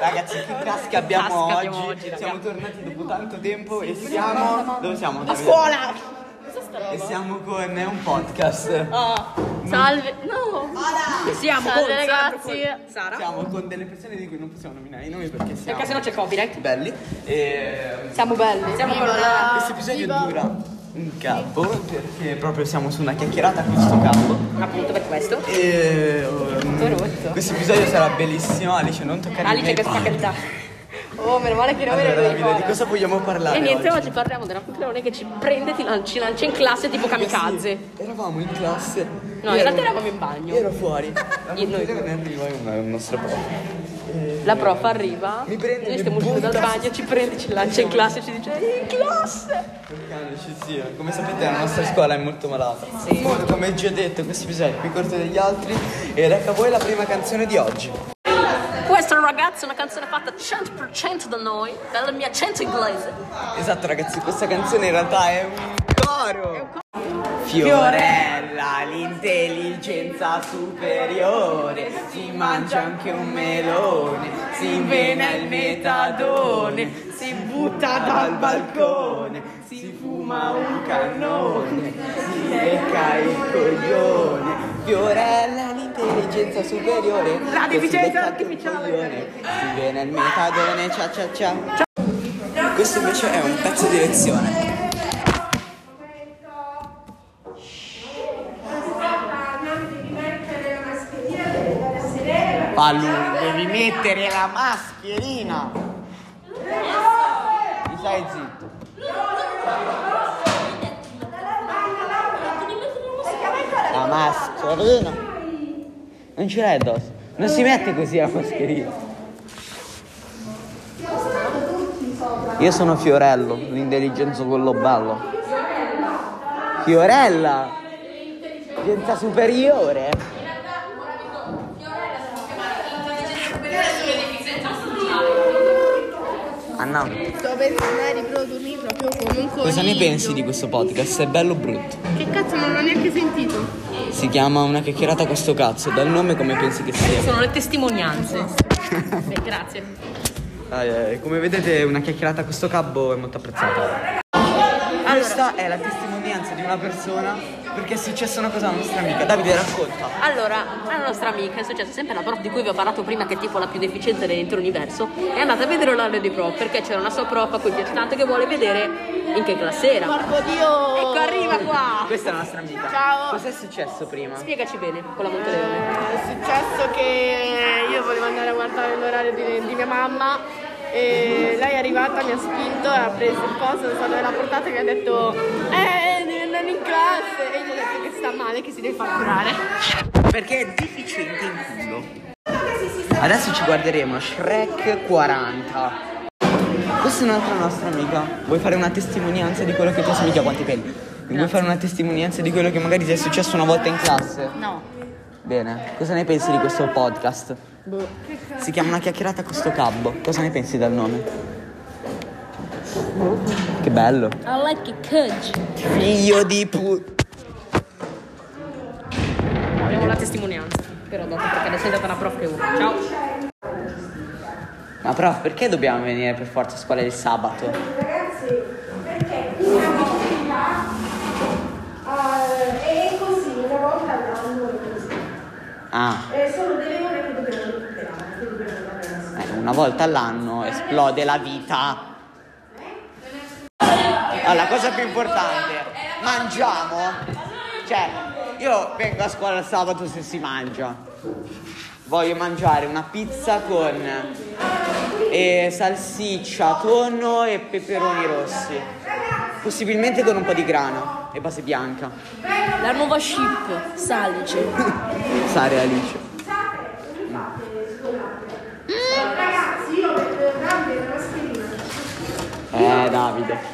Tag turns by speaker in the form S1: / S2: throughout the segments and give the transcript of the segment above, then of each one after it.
S1: Ragazzi, che casca abbiamo
S2: Casca
S1: oggi?
S2: abbiamo oggi,
S1: siamo tornati dopo tanto tempo e siamo. Dove siamo?
S2: A scuola!
S1: E siamo con un podcast.
S2: Salve! No! Siamo
S3: Salve,
S2: con
S3: ragazzi.
S2: Sara, Sara.
S1: Siamo con delle persone di cui non possiamo nominare i nomi perché siamo
S2: Perché sennò c'è copyright.
S1: belli. E
S2: Siamo belli. Siamo con la...
S1: questo episodio dura un cavolo perché proprio siamo su una chiacchierata a questo campo.
S2: Appunto per questo.
S1: E um,
S2: rotto.
S1: questo episodio sarà bellissimo. Alice, non toccare
S2: Alice che spacca il. Oh, meno male che non
S1: Allora,
S2: me ne
S1: Davide, di cosa vogliamo parlare?
S2: E niente,
S1: oggi?
S2: oggi parliamo della puccherone che ci prende e ti lan- ci lancia in classe tipo kamikaze.
S1: Sì, eravamo in classe.
S2: No,
S1: Io
S2: in realtà eravamo in bagno.
S1: Ero fuori. La
S2: Io- noi
S1: puccherone arriva è un nostro prof.
S2: La prof arriva,
S1: Mi prende,
S2: noi
S1: mi
S2: stiamo uscendo dal bagno, ci prende, ci lancia in classe e ci dice in classe!
S1: Perché ci sia. Come sapete la nostra scuola è molto malata. Molto, come già detto, questo episodio è più corto degli altri. Ed ecco a voi la prima canzone di oggi.
S2: Questa ragazza è una canzone fatta 100% da noi, dal mio accento inglese.
S1: Esatto ragazzi, questa canzone in realtà è un coro. Fiorella, l'intelligenza superiore, si mangia anche un melone, si invena il metadone, si butta dal balcone, si fuma un cannone, si lecca il coglione. Fiorella, l'intelligenza superiore,
S2: La deficienza artificiale.
S1: Si invena il metadone, cia cia cia. Questo invece è un pezzo di lezione. Palu, devi mettere la mascherina. Mi stai zitto. La mascherina. Non ce l'hai addosso. Non si mette così la mascherina. Io sono Fiorello, l'intelligenza quello bello. Fiorella! Intelligenza superiore? Ah no.
S3: Sto per tornare i produrmi proprio come un
S1: Cosa ne pensi di questo podcast? È bello o brutto?
S3: Che cazzo non l'ho neanche sentito.
S1: Si chiama una chiacchierata con sto cazzo. Dal nome come pensi che sia?
S2: Sono le testimonianze. Beh, grazie.
S1: Ah, eh, come vedete una chiacchierata con sto cabbo è molto apprezzata. Questa è la testimonianza di una persona perché è successa una cosa alla nostra amica. Davide racconta.
S2: Allora, alla nostra amica è successo sempre la prof di cui vi ho parlato prima, che è tipo la più deficiente dell'intero universo, è andata a vedere l'orale di prof perché c'era una sua prof a cui piace tanto che vuole vedere in che classe era.
S3: Porco Dio!
S2: Ecco, arriva qua!
S1: Questa è la nostra amica.
S3: Ciao.
S1: Cos'è successo prima?
S2: Spiegaci bene con la Monteleone.
S3: È successo che io volevo andare a guardare l'orario di, di mia mamma e è arrivata, mi ha spinto, ha preso il posto, non so dove l'ha portata e mi ha detto Eh, devi andare in classe e gli ho detto che sta male, che si deve far curare.
S1: Perché è deficiente in culo. Adesso ci guarderemo Shrek 40. Questa è un'altra nostra amica. Vuoi fare una testimonianza di quello che ti è mica quanti peli? Vuoi fare una testimonianza di quello che magari ti è successo una volta in classe?
S2: No.
S1: Bene, cosa ne pensi di questo podcast? Si chiama una chiacchierata con sto cabbo. Cosa ne pensi dal nome? Che bello.
S2: I like it cudge.
S1: Figlio di pu...
S2: Abbiamo la testimonianza. Però dopo perché adesso è andata una prof che urla. Ciao.
S1: Ma prof, perché dobbiamo venire per forza a scuola il sabato?
S4: Ragazzi, perché un'attività eh, è così, una volta all'anno è così.
S1: Ah,
S4: sono delle ore che dobbiamo recuperare, che dobbiamo
S1: eh, una volta all'anno esplode la vita. Allora, la cosa più importante, mangiamo. Cioè, io vengo a scuola il sabato se si mangia. Voglio mangiare una pizza con eh, salsiccia, tonno e peperoni rossi. Possibilmente con un po' di grano e base bianca.
S2: La nuova ship, Salice.
S1: Sare Alice. Eh, Davide.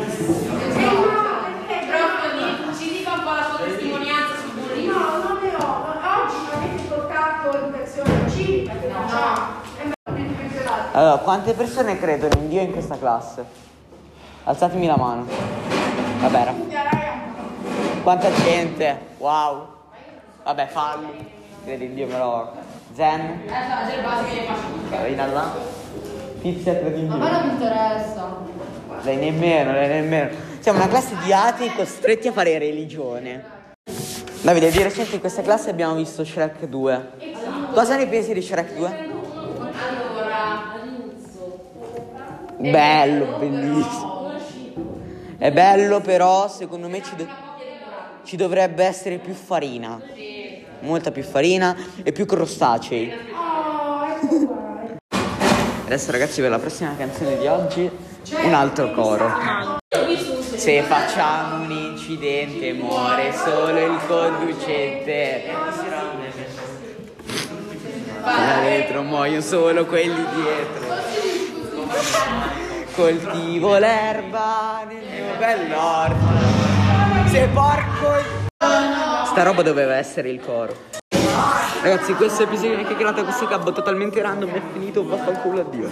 S1: Allora, quante persone credono in Dio in questa classe? Alzatemi la mano. Vabbè, era. Quanta gente? Wow. Vabbè, fallo. Credi in Dio però. Zen. Carina là. Tizia credi in Dio.
S5: non mi interessa.
S1: Lei nemmeno, lei nemmeno. Siamo una classe di atei costretti a fare religione. Davide, di recente in questa classe abbiamo visto Shrek 2. Cosa ne pensi di Shrek 2? Bello, bellissimo. È bello, però secondo me ci, do- ci dovrebbe essere più farina. Molta più farina e più crostacei. Adesso ragazzi per la prossima canzone di oggi un altro coro. Se facciamo un incidente muore solo il conducente. Da dietro muoiono solo quelli dietro. Coltivo l'erba nel mio bell'orto. Se porco il... Sta roba doveva essere il coro. Ragazzi, questo episodio è creato questo cabbo totalmente random è finito, vaffanculo addio.